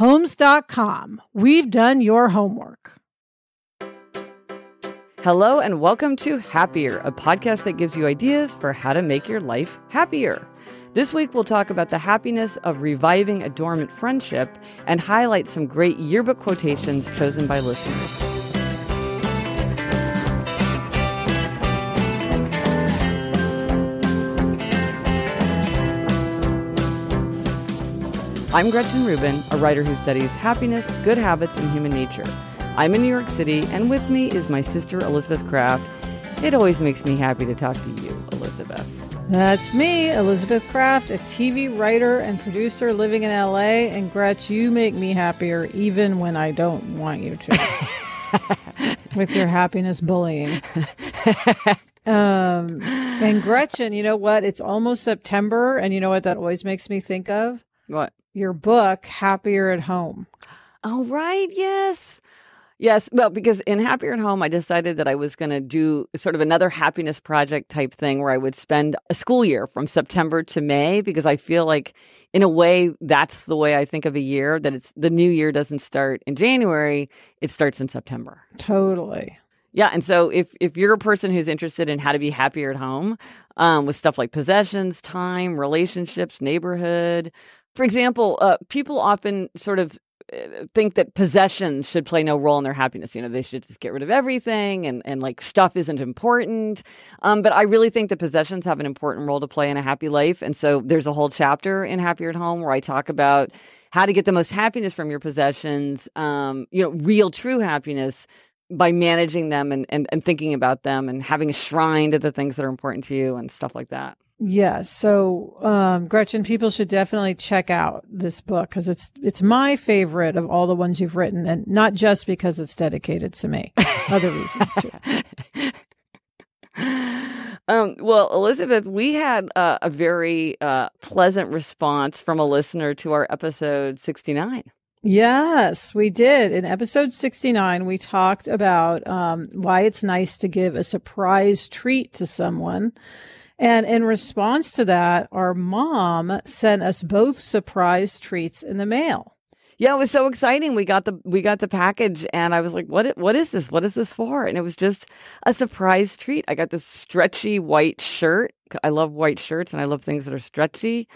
Homes.com. We've done your homework. Hello, and welcome to Happier, a podcast that gives you ideas for how to make your life happier. This week, we'll talk about the happiness of reviving a dormant friendship and highlight some great yearbook quotations chosen by listeners. I'm Gretchen Rubin, a writer who studies happiness, good habits, and human nature. I'm in New York City, and with me is my sister, Elizabeth Craft. It always makes me happy to talk to you, Elizabeth. That's me, Elizabeth Craft, a TV writer and producer living in LA. And Gretch, you make me happier even when I don't want you to. with your happiness bullying. um, and Gretchen, you know what? It's almost September, and you know what that always makes me think of? What? Your book, Happier at Home. Oh, right. Yes. Yes, well, because in Happier at Home, I decided that I was going to do sort of another happiness project type thing where I would spend a school year from September to May because I feel like, in a way, that's the way I think of a year. That it's the new year doesn't start in January; it starts in September. Totally. Yeah, and so if if you're a person who's interested in how to be happier at home, um, with stuff like possessions, time, relationships, neighborhood, for example, uh, people often sort of think that possessions should play no role in their happiness. You know, they should just get rid of everything and, and like stuff isn't important. Um, but I really think that possessions have an important role to play in a happy life. And so there's a whole chapter in Happier at Home where I talk about how to get the most happiness from your possessions, um, you know, real true happiness by managing them and, and, and thinking about them and having a shrine to the things that are important to you and stuff like that. Yes. So, um, Gretchen, people should definitely check out this book because it's it's my favorite of all the ones you've written, and not just because it's dedicated to me. Other reasons too. Um, well, Elizabeth, we had uh, a very uh, pleasant response from a listener to our episode 69. Yes, we did. In episode 69, we talked about um, why it's nice to give a surprise treat to someone. And in response to that, our mom sent us both surprise treats in the mail. Yeah, it was so exciting. We got the we got the package, and I was like, "What? What is this? What is this for?" And it was just a surprise treat. I got this stretchy white shirt. I love white shirts, and I love things that are stretchy.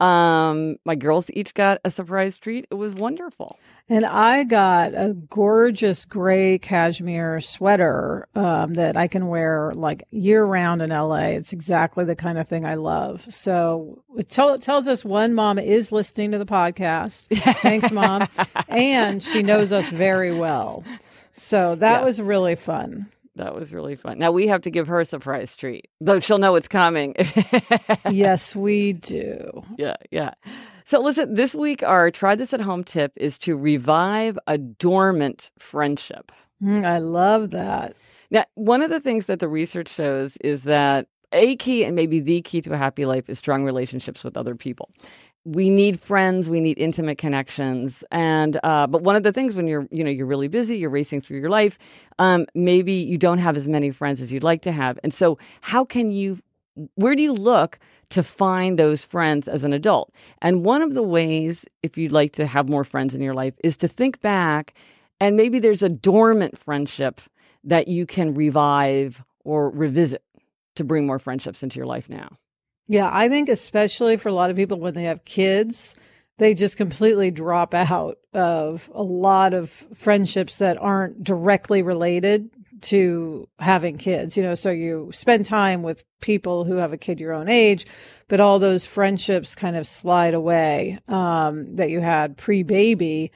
Um, my girls each got a surprise treat. It was wonderful. And I got a gorgeous gray cashmere sweater um, that I can wear like year round in LA. It's exactly the kind of thing I love. So it, tell, it tells us one mom is listening to the podcast. Thanks, mom. and she knows us very well. So that yeah. was really fun. That was really fun. Now we have to give her a surprise treat, though she'll know it's coming. yes, we do. Yeah, yeah. So listen, this week our try this at home tip is to revive a dormant friendship. Mm, I love that. Now, one of the things that the research shows is that a key and maybe the key to a happy life is strong relationships with other people we need friends we need intimate connections. And uh, but one of the things when you're you know you're really busy you're racing through your life um, maybe you don't have as many friends as you'd like to have. And so how can you where do you look to find those friends as an adult? And one of the ways if you'd like to have more friends in your life is to think back and maybe there's a dormant friendship that you can revive or revisit to bring more friendships into your life now yeah, I think especially for a lot of people when they have kids, they just completely drop out of a lot of friendships that aren't directly related to having kids. You know, so you spend time with people who have a kid your own age, but all those friendships kind of slide away um, that you had pre baby.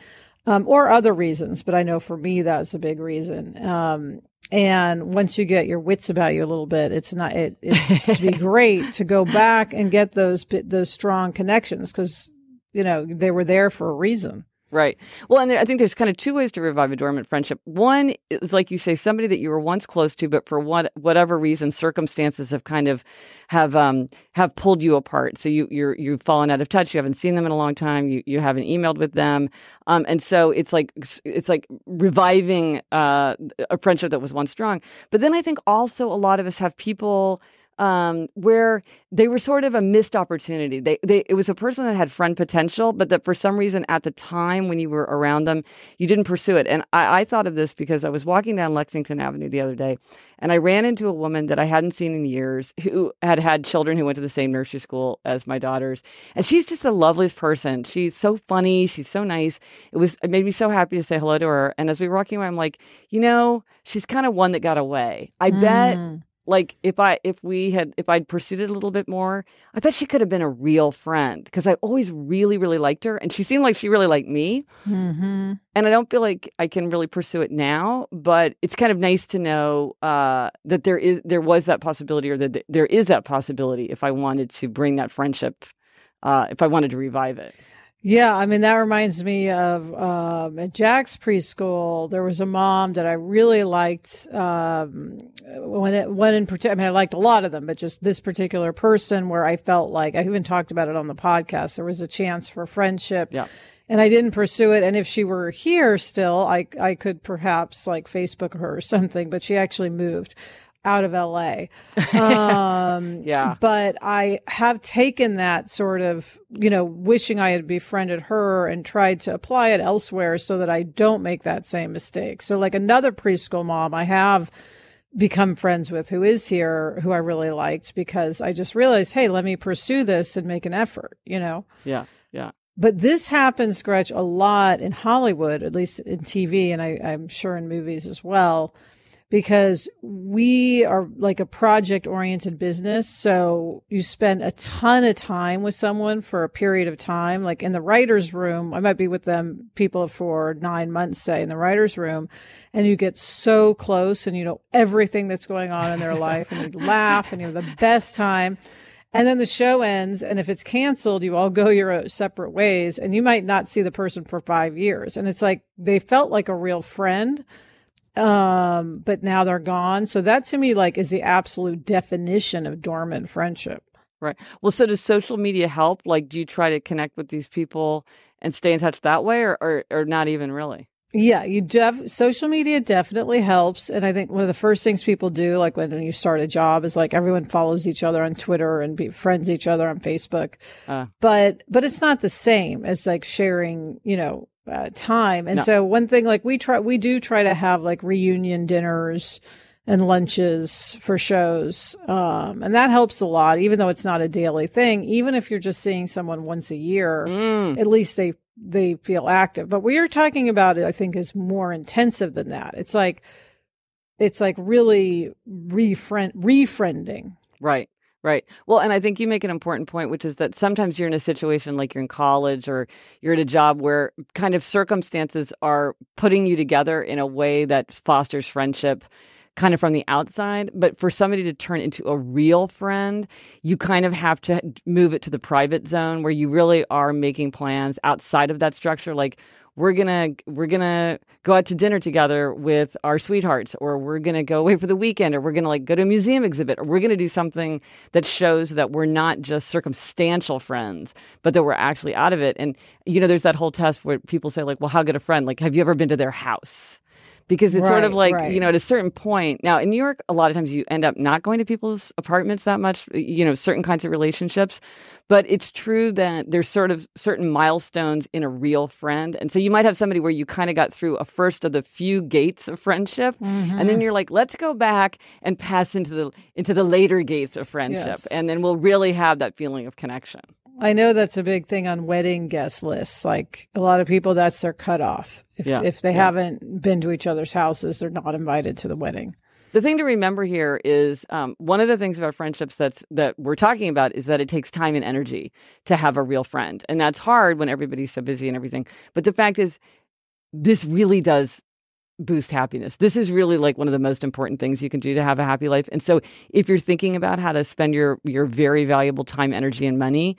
Um, or other reasons, but I know for me that's a big reason. Um, and once you get your wits about you a little bit, it's not it it'd be great to go back and get those those strong connections because you know they were there for a reason. Right. Well, and there, I think there's kind of two ways to revive a dormant friendship. One is like you say, somebody that you were once close to, but for what whatever reason, circumstances have kind of have um have pulled you apart. So you you're you've fallen out of touch. You haven't seen them in a long time. You you haven't emailed with them. Um, and so it's like it's like reviving uh, a friendship that was once strong. But then I think also a lot of us have people um, where they were sort of a missed opportunity. They, they, it was a person that had friend potential, but that for some reason at the time when you were around them, you didn't pursue it. And I, I thought of this because I was walking down Lexington Avenue the other day and I ran into a woman that I hadn't seen in years who had had children who went to the same nursery school as my daughters. And she's just the loveliest person. She's so funny. She's so nice. It was, it made me so happy to say hello to her. And as we were walking away, I'm like, you know, she's kind of one that got away. I mm. bet like if I if we had if I'd pursued it a little bit more, I bet she could have been a real friend because I always really really liked her and she seemed like she really liked me. Mm-hmm. And I don't feel like I can really pursue it now, but it's kind of nice to know uh, that there is there was that possibility or that there is that possibility if I wanted to bring that friendship, uh, if I wanted to revive it. Yeah, I mean that reminds me of um, at Jack's preschool. There was a mom that I really liked. Um, when it when in particular, I mean I liked a lot of them, but just this particular person where I felt like I even talked about it on the podcast. There was a chance for friendship. Yeah. And I didn't pursue it. And if she were here still, I I could perhaps like Facebook her or something. But she actually moved out of LA. Um, yeah. But I have taken that sort of, you know, wishing I had befriended her and tried to apply it elsewhere so that I don't make that same mistake. So, like another preschool mom, I have become friends with who is here, who I really liked because I just realized, hey, let me pursue this and make an effort, you know? Yeah. Yeah. But this happens, Gretch, a lot in Hollywood, at least in TV, and I, I'm sure in movies as well because we are like a project oriented business. So you spend a ton of time with someone for a period of time. Like in the writer's room, I might be with them people for nine months, say in the writer's room, and you get so close and you know everything that's going on in their life and you laugh and you have the best time. And then the show ends, and if it's canceled, you all go your separate ways, and you might not see the person for five years. And it's like they felt like a real friend um, but now they're gone. So that to me, like, is the absolute definition of dormant friendship. Right. Well, so does social media help? Like, do you try to connect with these people and stay in touch that way, or or, or not even really? Yeah, you def social media definitely helps, and I think one of the first things people do, like when you start a job, is like everyone follows each other on Twitter and befriends each other on Facebook. Uh, but but it's not the same as like sharing, you know, uh, time. And no. so one thing, like we try, we do try to have like reunion dinners and lunches for shows. Um, and that helps a lot, even though it's not a daily thing. Even if you're just seeing someone once a year, mm. at least they, they feel active. But what you're talking about, I think, is more intensive than that. It's like, it's like really refriend, refriending. Right. Right. Well, and I think you make an important point, which is that sometimes you're in a situation like you're in college or you're at a job where kind of circumstances are putting you together in a way that fosters friendship kind of from the outside. But for somebody to turn into a real friend, you kind of have to move it to the private zone where you really are making plans outside of that structure. Like, we're gonna we're gonna go out to dinner together with our sweethearts, or we're gonna go away for the weekend, or we're gonna like go to a museum exhibit, or we're gonna do something that shows that we're not just circumstantial friends, but that we're actually out of it. And you know, there's that whole test where people say like, well, how good a friend? Like, have you ever been to their house? Because it's right, sort of like right. you know at a certain point now in new york a lot of times you end up not going to people's apartments that much you know certain kinds of relationships but it's true that there's sort of certain milestones in a real friend and so you might have somebody where you kind of got through a first of the few gates of friendship mm-hmm. and then you're like let's go back and pass into the into the later gates of friendship yes. and then we'll really have that feeling of connection I know that's a big thing on wedding guest lists. Like a lot of people, that's their cutoff. If, yeah, if they yeah. haven't been to each other's houses, they're not invited to the wedding. The thing to remember here is um, one of the things about friendships that's that we're talking about is that it takes time and energy to have a real friend, and that's hard when everybody's so busy and everything. But the fact is, this really does boost happiness. This is really like one of the most important things you can do to have a happy life. And so if you're thinking about how to spend your your very valuable time, energy and money,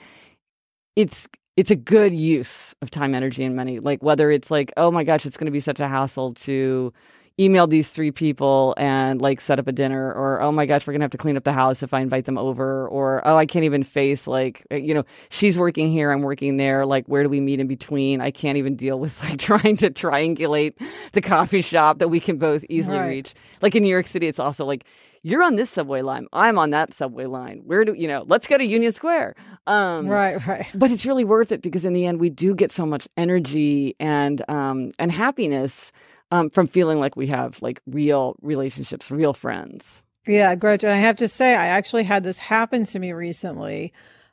it's it's a good use of time, energy, and money. Like whether it's like, oh my gosh, it's going to be such a hassle to email these three people and like set up a dinner, or oh my gosh, we're to have to clean up the house if I invite them over, or oh, I can't even face like, you know, she's working here, I'm working there. Like, where do we meet in between? I can't even deal with like trying to triangulate the coffee shop that we can both easily right. reach. Like in New York City, it's also like, you're on this subway line. I'm on that subway line. Where do you know? Let's go to Union Square. Um, right, right. But it's really worth it because in the end, we do get so much energy and um, and happiness um, from feeling like we have like real relationships, real friends. Yeah, Gretchen. I have to say, I actually had this happen to me recently.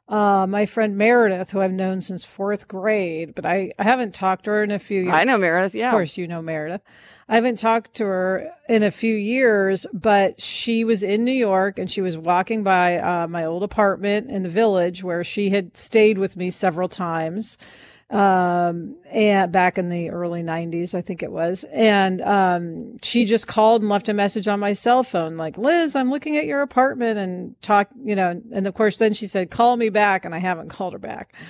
Uh, my friend Meredith, who I've known since fourth grade, but I, I haven't talked to her in a few years. I know Meredith, yeah. Of course, you know Meredith. I haven't talked to her in a few years, but she was in New York and she was walking by uh, my old apartment in the village where she had stayed with me several times um, and back in the early 90s, I think it was. And um, she just called and left a message on my cell phone, like, Liz, I'm looking at your apartment and talk, you know. And of course, then she said, call me back. And I haven't called her back.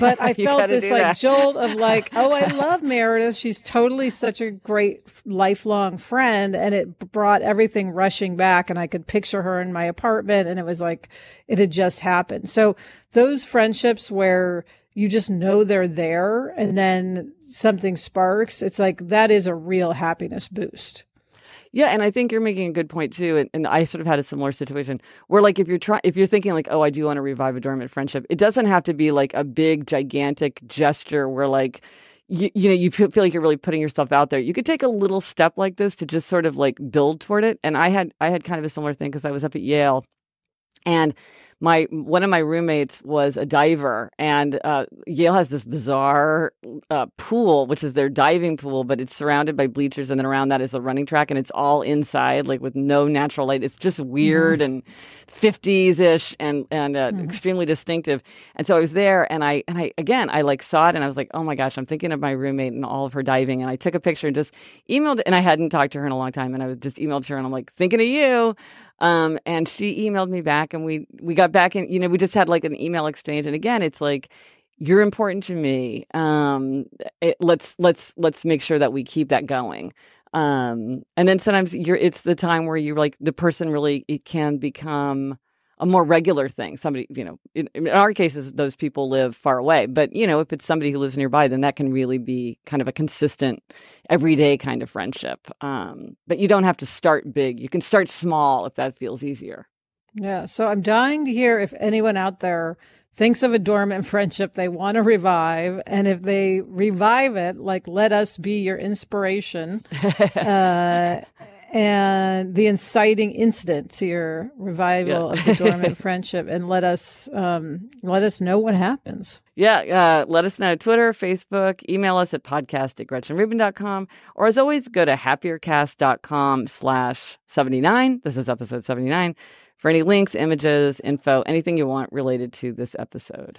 But I felt this like that. jolt of like, oh, I love Meredith. She's totally such a great lifelong friend. And it brought everything rushing back. And I could picture her in my apartment. And it was like, it had just happened. So those friendships where, you just know they're there and then something sparks. It's like that is a real happiness boost. Yeah, and I think you're making a good point too. And, and, I sort of had a similar situation where, like, if you're trying, if you're thinking like, oh, I do want to revive a dormant friendship, it doesn't have to be like a big, gigantic gesture where, like, you, you know, you feel, like you're really putting yourself out there. You could take a little step like this to just sort of like build toward it. And I had, I had kind of a similar thing because I was up at Yale, and my one of my roommates was a diver, and uh, Yale has this bizarre uh, pool, which is their diving pool, but it's surrounded by bleachers, and then around that is the running track, and it's all inside, like with no natural light. It's just weird mm. and fifties ish, and and uh, mm. extremely distinctive. And so I was there, and I and I again I like saw it, and I was like, oh my gosh, I'm thinking of my roommate and all of her diving, and I took a picture and just emailed, it, and I hadn't talked to her in a long time, and I was just emailed her, and I'm like, thinking of you. Um, and she emailed me back and we, we got back and, you know, we just had like an email exchange. And again, it's like, you're important to me. Um, it, let's, let's, let's make sure that we keep that going. Um, and then sometimes you're, it's the time where you're like, the person really, it can become, a more regular thing. Somebody, you know, in, in, our cases, those people live far away. But, you know, if it's somebody who lives nearby, then that can really be kind of a consistent, everyday kind of friendship. Um, but you don't have to start big. You can start small if that feels easier. Yeah. So I'm dying to hear if anyone out there thinks of a dormant friendship they want to revive. And if they revive it, like, let us be your inspiration. uh, and the inciting incident to your revival yeah. of the dormant friendship and let us um, let us know what happens yeah uh, let us know twitter facebook email us at podcast at gretchenrubin.com or as always go to happiercast.com slash 79 this is episode 79 for any links images info anything you want related to this episode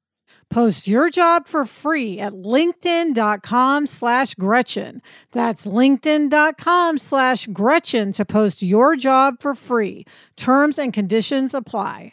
Post your job for free at linkedin.com slash Gretchen. That's linkedin.com slash Gretchen to post your job for free. Terms and conditions apply.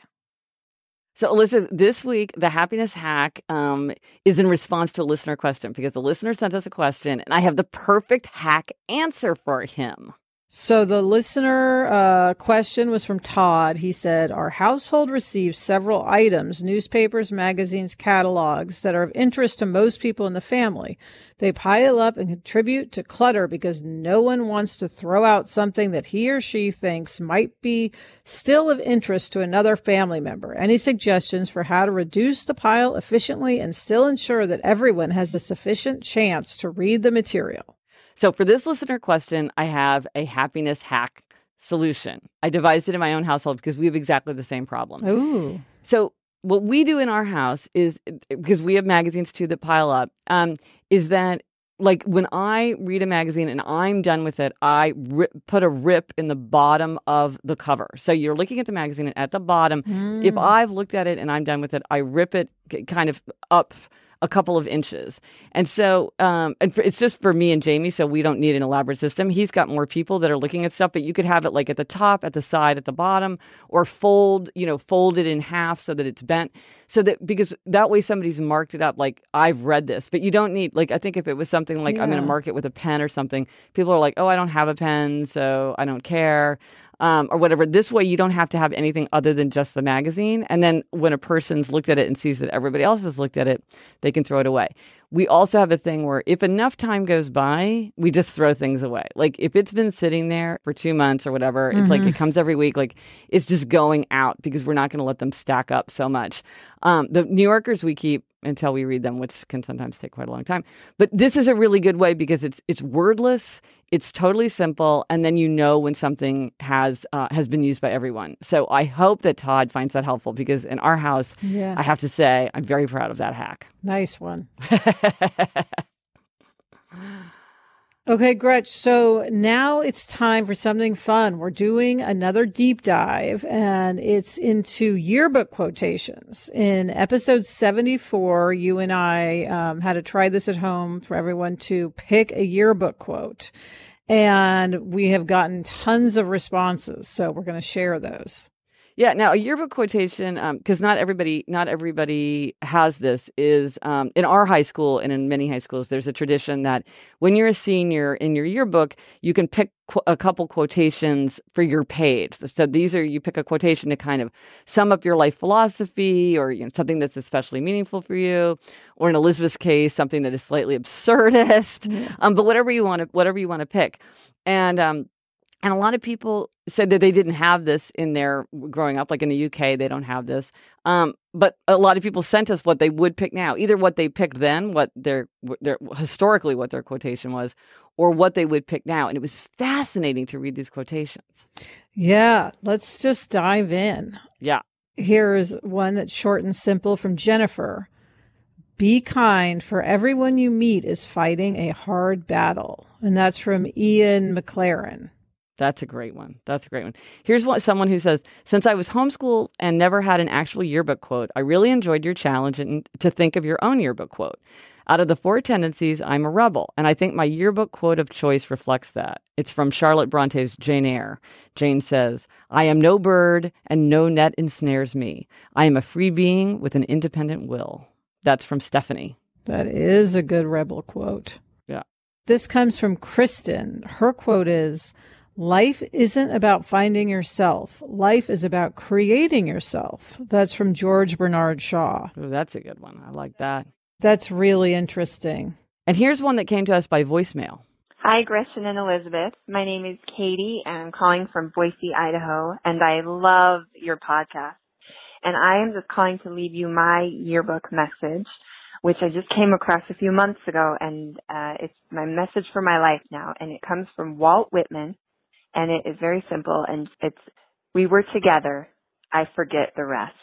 So, Elizabeth, this week, the happiness hack um, is in response to a listener question because the listener sent us a question and I have the perfect hack answer for him. So the listener uh, question was from Todd. He said, Our household receives several items, newspapers, magazines, catalogs that are of interest to most people in the family. They pile up and contribute to clutter because no one wants to throw out something that he or she thinks might be still of interest to another family member. Any suggestions for how to reduce the pile efficiently and still ensure that everyone has a sufficient chance to read the material? So for this listener question, I have a happiness hack solution. I devised it in my own household because we have exactly the same problem. Ooh. So what we do in our house is because we have magazines too that pile up, um, is that like when I read a magazine and I'm done with it, I rip, put a rip in the bottom of the cover. So you're looking at the magazine and at the bottom, mm. if I've looked at it and I'm done with it, I rip it kind of up a couple of inches. And so, um, and for, it's just for me and Jamie, so we don't need an elaborate system. He's got more people that are looking at stuff, but you could have it like at the top, at the side, at the bottom, or fold, you know, fold it in half so that it's bent. So that because that way somebody's marked it up like I've read this, but you don't need like I think if it was something like yeah. I'm going to mark it with a pen or something, people are like, oh, I don't have a pen, so I don't care um, or whatever. This way, you don't have to have anything other than just the magazine. And then when a person's looked at it and sees that everybody else has looked at it, they can throw it away. We also have a thing where if enough time goes by, we just throw things away. Like if it's been sitting there for two months or whatever, mm-hmm. it's like it mm-hmm. comes every week. Like it's just going out because we're not going to let them stack up so much. Um, the New Yorkers we keep until we read them, which can sometimes take quite a long time. But this is a really good way because it's it's wordless, it's totally simple, and then you know when something has uh, has been used by everyone. So I hope that Todd finds that helpful because in our house, yeah. I have to say I'm very proud of that hack. Nice one. Okay, Gretch. So now it's time for something fun. We're doing another deep dive and it's into yearbook quotations. In episode 74, you and I um, had to try this at home for everyone to pick a yearbook quote. And we have gotten tons of responses. So we're going to share those. Yeah. Now, a yearbook quotation, because um, not everybody, not everybody has this. Is um, in our high school and in many high schools, there's a tradition that when you're a senior in your yearbook, you can pick qu- a couple quotations for your page. So these are you pick a quotation to kind of sum up your life philosophy, or you know something that's especially meaningful for you, or in Elizabeth's case, something that is slightly absurdist. Yeah. Um, but whatever you want to, whatever you want to pick, and um, and a lot of people said that they didn't have this in their growing up, like in the UK, they don't have this. Um, but a lot of people sent us what they would pick now, either what they picked then, what their, their historically what their quotation was, or what they would pick now. And it was fascinating to read these quotations. Yeah, let's just dive in. Yeah. Here's one that's short and simple from Jennifer. Be kind, for everyone you meet is fighting a hard battle. And that's from Ian Maclaren. That's a great one. That's a great one. Here's what someone who says, "Since I was homeschooled and never had an actual yearbook quote, I really enjoyed your challenge and to think of your own yearbook quote. Out of the four tendencies, I'm a rebel, and I think my yearbook quote of choice reflects that. It's from Charlotte Bronte's Jane Eyre. Jane says, "I am no bird, and no net ensnares me. I am a free being with an independent will." That's from Stephanie. That is a good rebel quote. Yeah. This comes from Kristen. Her quote is, Life isn't about finding yourself. Life is about creating yourself. That's from George Bernard Shaw. Ooh, that's a good one. I like that. That's really interesting. And here's one that came to us by voicemail. Hi, Gretchen and Elizabeth. My name is Katie, and I'm calling from Boise, Idaho, and I love your podcast. And I am just calling to leave you my yearbook message, which I just came across a few months ago, and uh, it's my message for my life now. And it comes from Walt Whitman, and it is very simple and it's we were together. I forget the rest.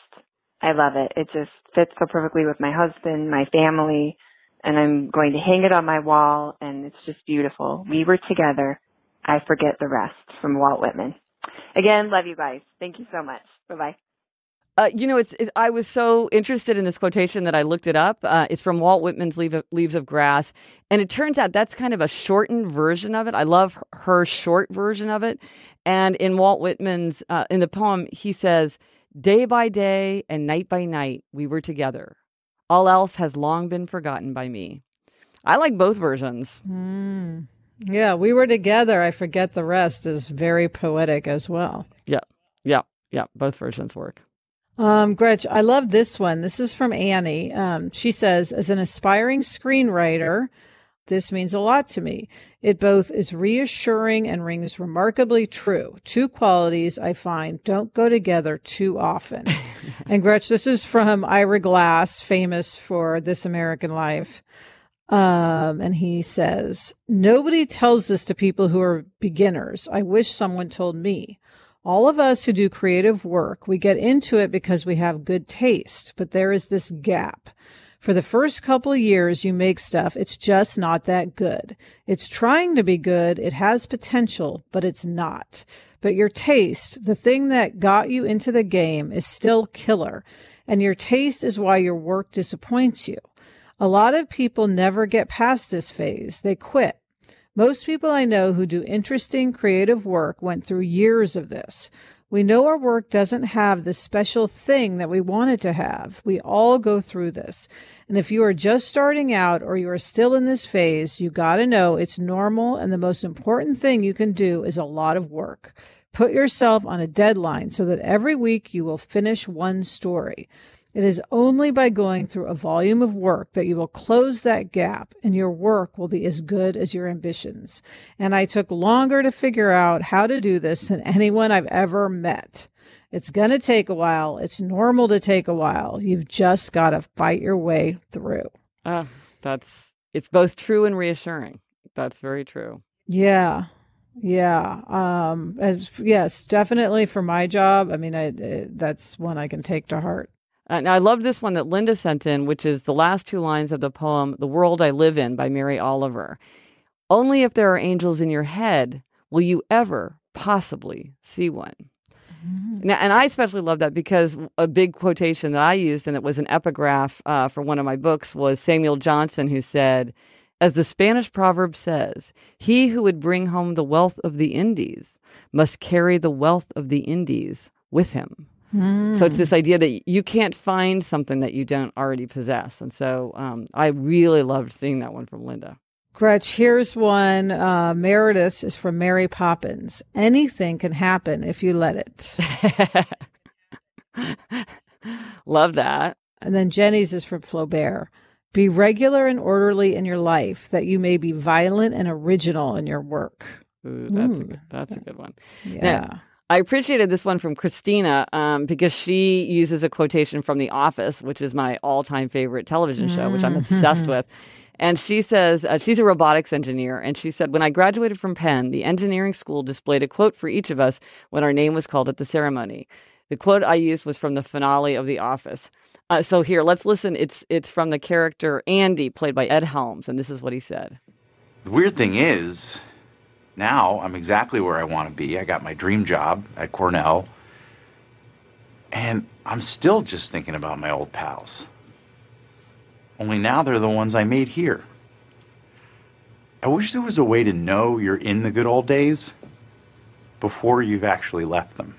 I love it. It just fits so perfectly with my husband my family and i'm going to hang it on my wall and it's just beautiful. We were together. I forget the rest from walt whitman. Again love you guys. Thank you so much. Bye bye uh, you know, it's it, I was so interested in this quotation that I looked it up. Uh, it's from Walt Whitman's Leave of, Leaves of Grass, and it turns out that's kind of a shortened version of it. I love her short version of it. And in Walt Whitman's uh, in the poem, he says, "Day by day and night by night, we were together. All else has long been forgotten by me." I like both versions. Mm. Yeah, we were together. I forget the rest is very poetic as well. Yeah, yeah, yeah. Both versions work. Um, Gretch, I love this one. This is from Annie. Um, she says, as an aspiring screenwriter, this means a lot to me. It both is reassuring and rings remarkably true. Two qualities I find don't go together too often. and Gretch, this is from Ira Glass, famous for This American Life. Um, and he says, nobody tells this to people who are beginners. I wish someone told me. All of us who do creative work, we get into it because we have good taste, but there is this gap. For the first couple of years you make stuff, it's just not that good. It's trying to be good. It has potential, but it's not. But your taste, the thing that got you into the game is still killer. And your taste is why your work disappoints you. A lot of people never get past this phase. They quit. Most people I know who do interesting creative work went through years of this. We know our work doesn't have the special thing that we want it to have. We all go through this. And if you are just starting out or you are still in this phase, you got to know it's normal. And the most important thing you can do is a lot of work. Put yourself on a deadline so that every week you will finish one story. It is only by going through a volume of work that you will close that gap and your work will be as good as your ambitions. And I took longer to figure out how to do this than anyone I've ever met. It's going to take a while. It's normal to take a while. You've just got to fight your way through. Uh, that's, it's both true and reassuring. That's very true. Yeah. Yeah. Um, as yes, definitely for my job. I mean, I, I, that's one I can take to heart. Uh, now, I love this one that Linda sent in, which is the last two lines of the poem, The World I Live In by Mary Oliver. Only if there are angels in your head will you ever possibly see one. Mm-hmm. Now, and I especially love that because a big quotation that I used, and it was an epigraph uh, for one of my books, was Samuel Johnson, who said, As the Spanish proverb says, he who would bring home the wealth of the Indies must carry the wealth of the Indies with him. Mm. So it's this idea that you can't find something that you don't already possess. And so um, I really loved seeing that one from Linda. Gretch, here's one. Uh, Meredith is from Mary Poppins. Anything can happen if you let it. Love that. And then Jenny's is from Flaubert. Be regular and orderly in your life, that you may be violent and original in your work. Ooh, that's, Ooh. A good, that's a good one. Yeah. Now, I appreciated this one from Christina um, because she uses a quotation from The Office, which is my all time favorite television show, which I'm mm-hmm. obsessed with. And she says, uh, she's a robotics engineer. And she said, when I graduated from Penn, the engineering school displayed a quote for each of us when our name was called at the ceremony. The quote I used was from the finale of The Office. Uh, so here, let's listen. It's it's from the character Andy, played by Ed Helms, and this is what he said. The weird thing is, now I'm exactly where I want to be. I got my dream job at Cornell, and I'm still just thinking about my old pals. Only now they're the ones I made here. I wish there was a way to know you're in the good old days before you've actually left them.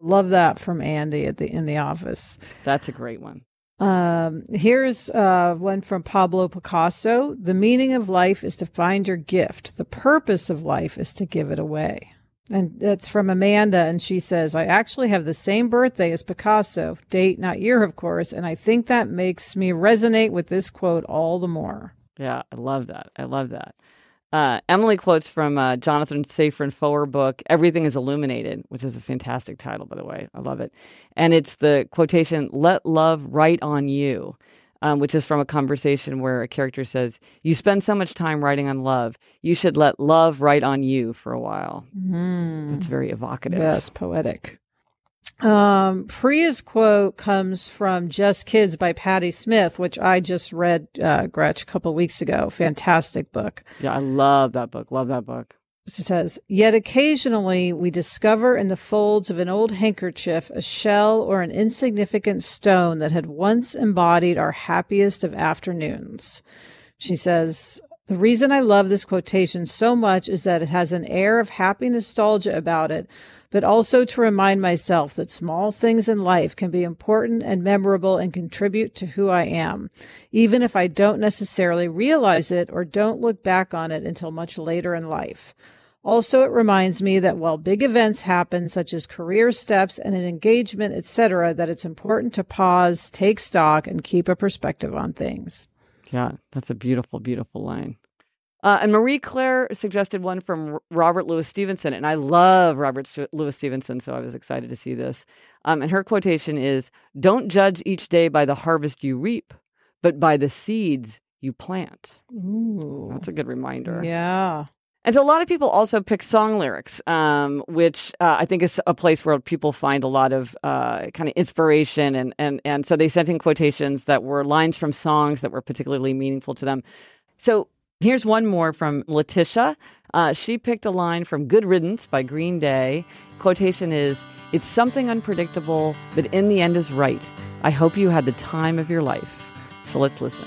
Love that from Andy at the in the office. That's a great one. Um, here's uh, one from Pablo Picasso. The meaning of life is to find your gift. The purpose of life is to give it away. And that's from Amanda. And she says, I actually have the same birthday as Picasso, date, not year, of course. And I think that makes me resonate with this quote all the more. Yeah, I love that. I love that. Uh, Emily quotes from uh, Jonathan Safran Foer book, Everything is Illuminated, which is a fantastic title, by the way. I love it. And it's the quotation, Let love write on you, um, which is from a conversation where a character says, You spend so much time writing on love. You should let love write on you for a while. Mm. That's very evocative. Yes, poetic. Um, Priya's quote comes from Just Kids by Patti Smith, which I just read, uh, Gretch, a couple weeks ago. Fantastic book. Yeah, I love that book. Love that book. She says, Yet occasionally we discover in the folds of an old handkerchief a shell or an insignificant stone that had once embodied our happiest of afternoons. She says, the reason I love this quotation so much is that it has an air of happy nostalgia about it, but also to remind myself that small things in life can be important and memorable and contribute to who I am, even if I don't necessarily realize it or don't look back on it until much later in life. Also, it reminds me that while big events happen, such as career steps and an engagement, etc., that it's important to pause, take stock, and keep a perspective on things. Yeah, that's a beautiful, beautiful line. Uh, and Marie Claire suggested one from Robert Louis Stevenson, and I love Robert Louis Stevenson, so I was excited to see this. Um, and her quotation is Don't judge each day by the harvest you reap, but by the seeds you plant. Ooh. That's a good reminder. Yeah. And so a lot of people also pick song lyrics, um, which uh, I think is a place where people find a lot of uh, kind of inspiration. And, and, and so they sent in quotations that were lines from songs that were particularly meaningful to them. So Here's one more from Letitia. Uh, she picked a line from Good Riddance by Green Day. Quotation is It's something unpredictable, but in the end is right. I hope you had the time of your life. So let's listen.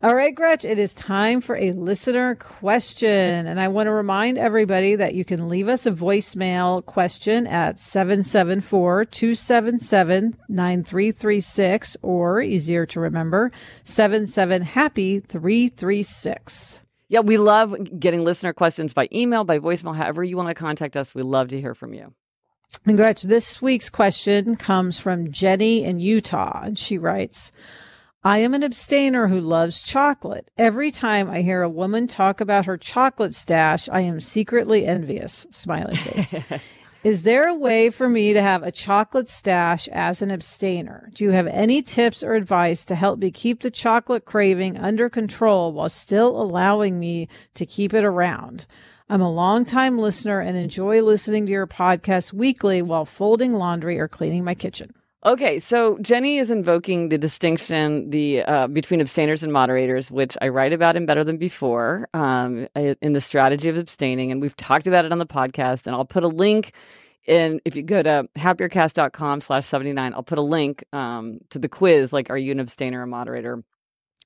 All right, Gretch, it is time for a listener question. And I want to remind everybody that you can leave us a voicemail question at 774 277 9336 or easier to remember, 77 Happy 336. Yeah, we love getting listener questions by email, by voicemail, however you want to contact us. We love to hear from you. And Gretch, this week's question comes from Jenny in Utah, and she writes, I am an abstainer who loves chocolate. Every time I hear a woman talk about her chocolate stash, I am secretly envious. Smiley face. Is there a way for me to have a chocolate stash as an abstainer? Do you have any tips or advice to help me keep the chocolate craving under control while still allowing me to keep it around? I'm a longtime listener and enjoy listening to your podcast weekly while folding laundry or cleaning my kitchen. Okay, so Jenny is invoking the distinction the uh, between abstainers and moderators, which I write about in Better Than Before um, in the strategy of abstaining, and we've talked about it on the podcast. And I'll put a link in if you go to happiercast.com slash 79 i'll put a link um, to the quiz like are you an abstainer or moderator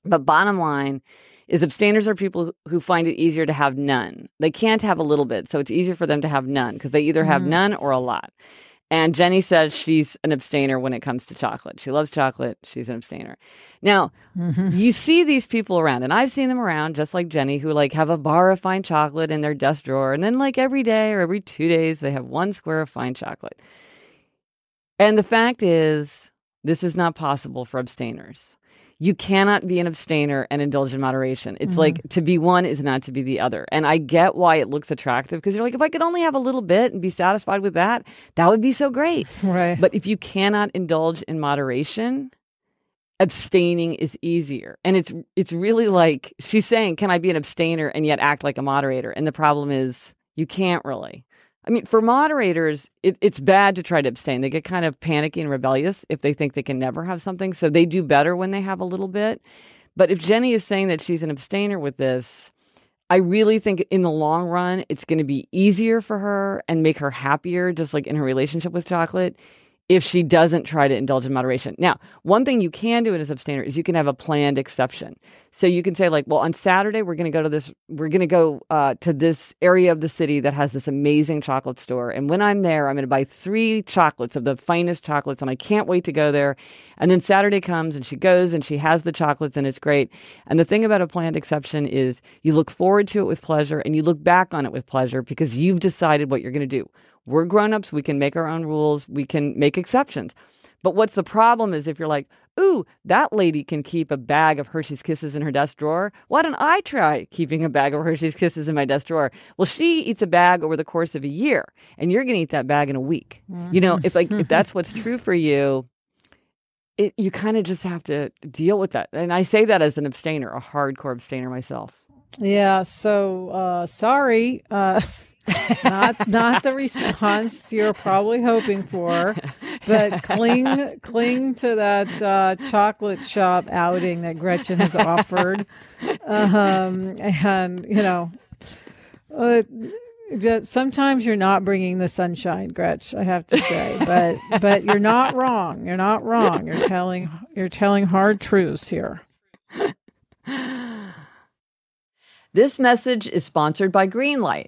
but bottom line is abstainers are people who find it easier to have none they can't have a little bit so it's easier for them to have none because they either have mm. none or a lot and Jenny says she's an abstainer when it comes to chocolate. She loves chocolate. She's an abstainer. Now, mm-hmm. you see these people around, and I've seen them around just like Jenny, who like have a bar of fine chocolate in their desk drawer. And then, like every day or every two days, they have one square of fine chocolate. And the fact is, this is not possible for abstainers you cannot be an abstainer and indulge in moderation. It's mm-hmm. like to be one is not to be the other. And I get why it looks attractive because you're like, if I could only have a little bit and be satisfied with that, that would be so great. Right. But if you cannot indulge in moderation, abstaining is easier. And it's it's really like she's saying, Can I be an abstainer and yet act like a moderator? And the problem is you can't really. I mean, for moderators, it, it's bad to try to abstain. They get kind of panicky and rebellious if they think they can never have something. So they do better when they have a little bit. But if Jenny is saying that she's an abstainer with this, I really think in the long run, it's going to be easier for her and make her happier, just like in her relationship with chocolate, if she doesn't try to indulge in moderation. Now, one thing you can do in a abstainer is you can have a planned exception. So you can say like, well, on Saturday we're going to go to this, we're going to go uh, to this area of the city that has this amazing chocolate store, and when I'm there, I'm going to buy three chocolates of the finest chocolates, and I can't wait to go there. And then Saturday comes, and she goes and she has the chocolates, and it's great. And the thing about a planned exception is you look forward to it with pleasure, and you look back on it with pleasure because you've decided what you're going to do. We're grown-ups. We can make our own rules. We can make exceptions. But what's the problem is if you're like, ooh, that lady can keep a bag of Hershey's Kisses in her desk drawer. Why don't I try keeping a bag of Hershey's Kisses in my desk drawer? Well, she eats a bag over the course of a year, and you're going to eat that bag in a week. Mm-hmm. You know, if like if that's what's true for you, it, you kind of just have to deal with that. And I say that as an abstainer, a hardcore abstainer myself. Yeah. So uh, sorry. Uh, not not the response you're probably hoping for, but cling cling to that uh, chocolate shop outing that Gretchen has offered, um, and you know, uh, just, sometimes you're not bringing the sunshine, Gretch. I have to say, but but you're not wrong. You're not wrong. You're telling you're telling hard truths here. This message is sponsored by Greenlight.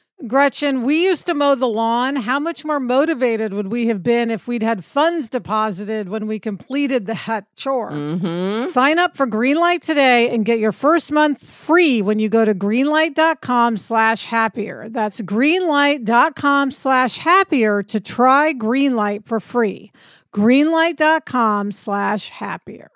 Gretchen, we used to mow the lawn. How much more motivated would we have been if we'd had funds deposited when we completed that chore? Mm-hmm. Sign up for Greenlight today and get your first month free when you go to greenlight.com slash happier. That's greenlight.com slash happier to try Greenlight for free. Greenlight.com slash happier.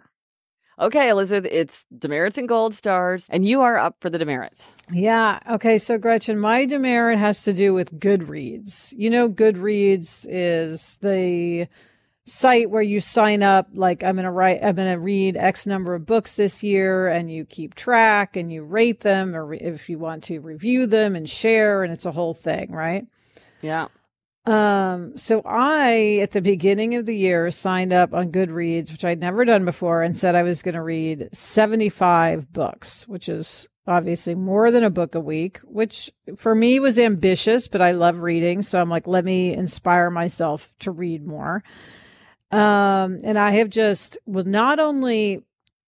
Okay, Elizabeth, it's demerits and gold stars, and you are up for the demerits. Yeah. Okay. So, Gretchen, my demerit has to do with Goodreads. You know, Goodreads is the site where you sign up like i'm going to write i'm going to read x number of books this year and you keep track and you rate them or if you want to review them and share and it's a whole thing right yeah Um, so I, at the beginning of the year, signed up on Goodreads, which I'd never done before, and said I was going to read 75 books, which is obviously more than a book a week, which for me was ambitious, but I love reading. So I'm like, let me inspire myself to read more. Um, and I have just, well, not only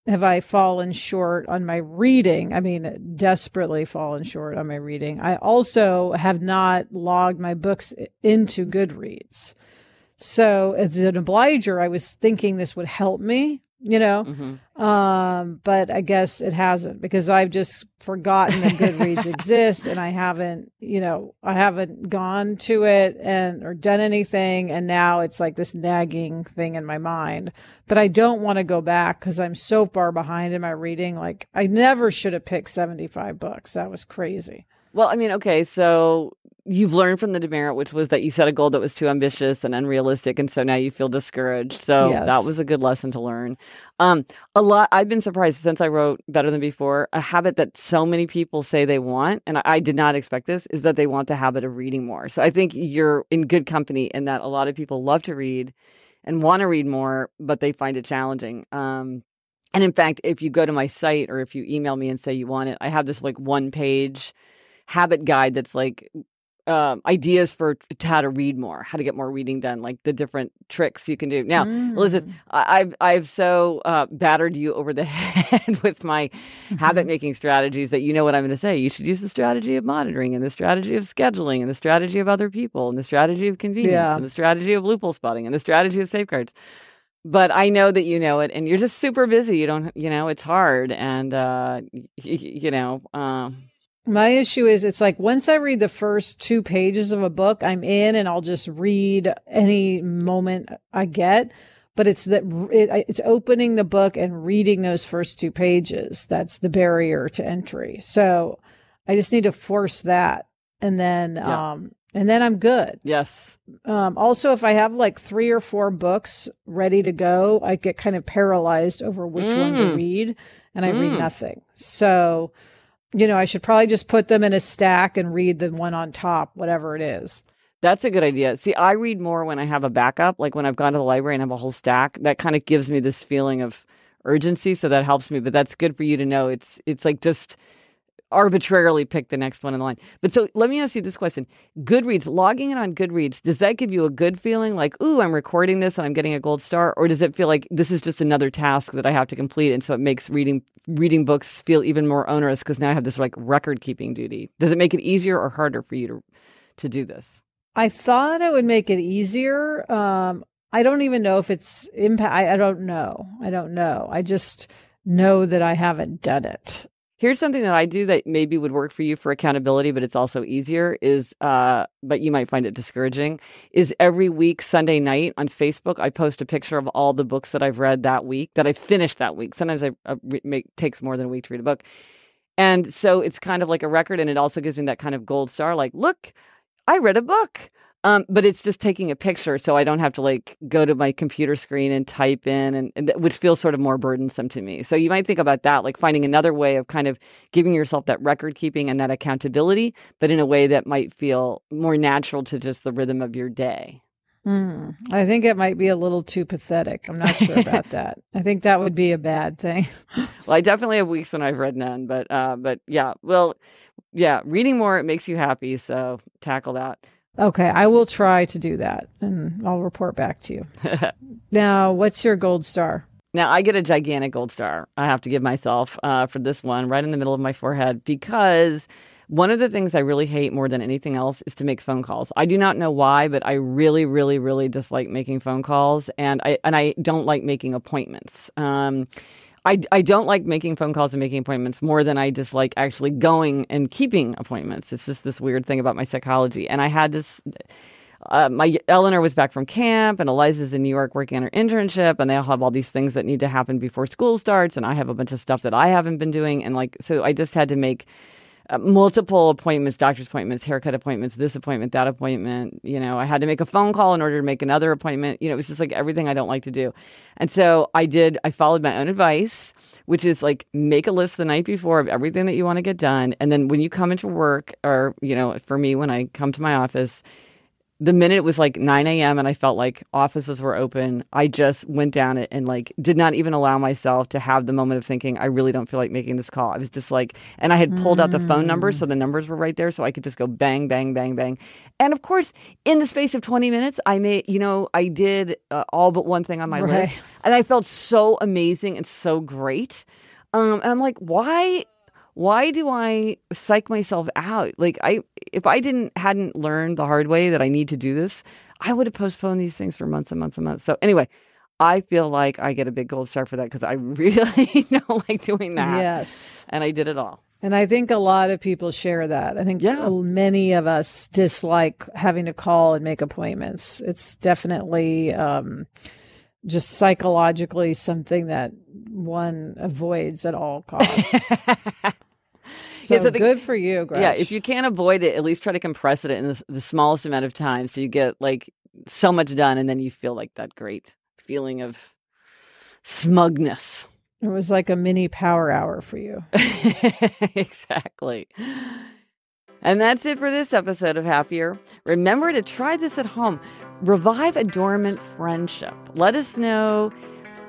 have I fallen short on my reading? I mean, desperately fallen short on my reading. I also have not logged my books into Goodreads. So, as an obliger, I was thinking this would help me you know? Mm-hmm. um but i guess it hasn't because i've just forgotten that goodreads exists and i haven't you know i haven't gone to it and or done anything. And now it's like this nagging thing in my mind but i don't want to go back because i'm so far behind in my reading. Like i never should have picked 75 books. That was crazy well, I mean, okay, so you've learned from the demerit, which was that you set a goal that was too ambitious and unrealistic, and so now you feel discouraged. So yes. that was a good lesson to learn. Um, a lot. I've been surprised since I wrote Better Than Before. A habit that so many people say they want, and I, I did not expect this, is that they want the habit of reading more. So I think you're in good company in that a lot of people love to read and want to read more, but they find it challenging. Um, and in fact, if you go to my site or if you email me and say you want it, I have this like one page habit guide that's like uh, ideas for how to read more, how to get more reading done, like the different tricks you can do. Now, mm. Elizabeth, I've I've so uh, battered you over the head with my habit making strategies that you know what I'm going to say. You should use the strategy of monitoring and the strategy of scheduling and the strategy of other people and the strategy of convenience yeah. and the strategy of loophole spotting and the strategy of safeguards. But I know that you know it, and you're just super busy. You don't, you know, it's hard, and uh, y- you know. Uh, my issue is it's like once I read the first two pages of a book, I'm in and I'll just read any moment I get. But it's that it, it's opening the book and reading those first two pages. That's the barrier to entry. So I just need to force that. And then, yeah. um, and then I'm good. Yes. Um, also, if I have like three or four books ready to go, I get kind of paralyzed over which mm. one to mm. read and I mm. read nothing. So, you know, I should probably just put them in a stack and read the one on top, whatever it is. That's a good idea. See, I read more when I have a backup, like when I've gone to the library and have a whole stack. That kind of gives me this feeling of urgency, so that helps me. But that's good for you to know. It's it's like just arbitrarily pick the next one in the line. But so let me ask you this question. Goodreads, logging in on Goodreads, does that give you a good feeling like, ooh, I'm recording this and I'm getting a gold star? Or does it feel like this is just another task that I have to complete? And so it makes reading reading books feel even more onerous because now I have this like record keeping duty. Does it make it easier or harder for you to to do this? I thought it would make it easier. Um, I don't even know if it's impact. I, I don't know. I don't know. I just know that I haven't done it. Here's something that I do that maybe would work for you for accountability, but it's also easier is, uh, but you might find it discouraging is every week, Sunday night on Facebook, I post a picture of all the books that I've read that week that I finished that week. Sometimes I, I make, takes more than a week to read a book. And so it's kind of like a record. And it also gives me that kind of gold star, like, look, I read a book. Um, but it's just taking a picture, so I don't have to like go to my computer screen and type in, and, and that would feel sort of more burdensome to me. So you might think about that, like finding another way of kind of giving yourself that record keeping and that accountability, but in a way that might feel more natural to just the rhythm of your day. Mm, I think it might be a little too pathetic. I'm not sure about that. I think that would be a bad thing. well, I definitely have weeks when I've read none, but uh, but yeah, well, yeah, reading more it makes you happy, so tackle that. Okay, I will try to do that and I'll report back to you. now, what's your gold star? Now, I get a gigantic gold star. I have to give myself uh, for this one right in the middle of my forehead because one of the things I really hate more than anything else is to make phone calls. I do not know why, but I really, really, really dislike making phone calls, and I and I don't like making appointments. Um, I, I don't like making phone calls and making appointments more than I dislike actually going and keeping appointments. It's just this weird thing about my psychology. And I had this. Uh, my Eleanor was back from camp, and Eliza's in New York working on her internship, and they all have all these things that need to happen before school starts, and I have a bunch of stuff that I haven't been doing, and like so, I just had to make uh, multiple appointments, doctor's appointments, haircut appointments, this appointment, that appointment. You know, I had to make a phone call in order to make another appointment. You know, it was just like everything I don't like to do. And so I did, I followed my own advice, which is like make a list the night before of everything that you want to get done. And then when you come into work, or, you know, for me, when I come to my office, the minute it was like 9 a.m. and I felt like offices were open, I just went down it and like did not even allow myself to have the moment of thinking, I really don't feel like making this call. I was just like, and I had pulled out the phone number, so the numbers were right there, so I could just go bang, bang, bang, bang. And of course, in the space of 20 minutes, I made, you know, I did uh, all but one thing on my Right. list. And I felt so amazing and so great. Um, and I'm like, why why do I psych myself out? Like I if I didn't hadn't learned the hard way that I need to do this, I would have postponed these things for months and months and months. So anyway, I feel like I get a big gold star for that because I really don't like doing that. Yes. And I did it all. And I think a lot of people share that. I think Yeah. many of us dislike having to call and make appointments. It's definitely um, just psychologically something that one avoids at all costs. so Yeah, so the- good for you, Gretch. Yeah, if you can't avoid it, at least try to compress it in the, the smallest amount of time so you get like so much done and then you feel like that great feeling of smugness. It was like a mini power hour for you. exactly. And that's it for this episode of Happier. Remember to try this at home. Revive a dormant friendship. Let us know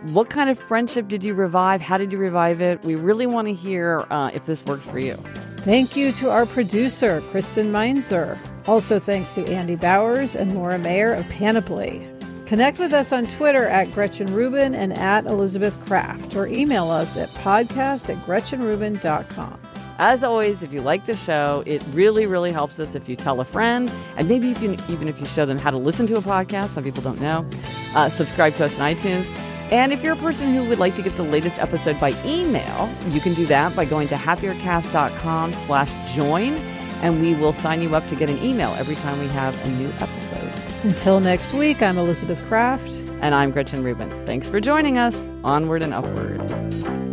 what kind of friendship did you revive? How did you revive it? We really want to hear uh, if this worked for you. Thank you to our producer, Kristen Meinzer. Also, thanks to Andy Bowers and Laura Mayer of Panoply. Connect with us on Twitter at Gretchen Rubin and at Elizabeth Craft, or email us at podcast at gretchenrubin.com. As always, if you like the show, it really, really helps us if you tell a friend, and maybe you, even if you show them how to listen to a podcast. Some people don't know. Uh, subscribe to us on iTunes. And if you're a person who would like to get the latest episode by email, you can do that by going to happiercast.com slash join, and we will sign you up to get an email every time we have a new episode. Until next week, I'm Elizabeth Craft. And I'm Gretchen Rubin. Thanks for joining us. Onward and upward.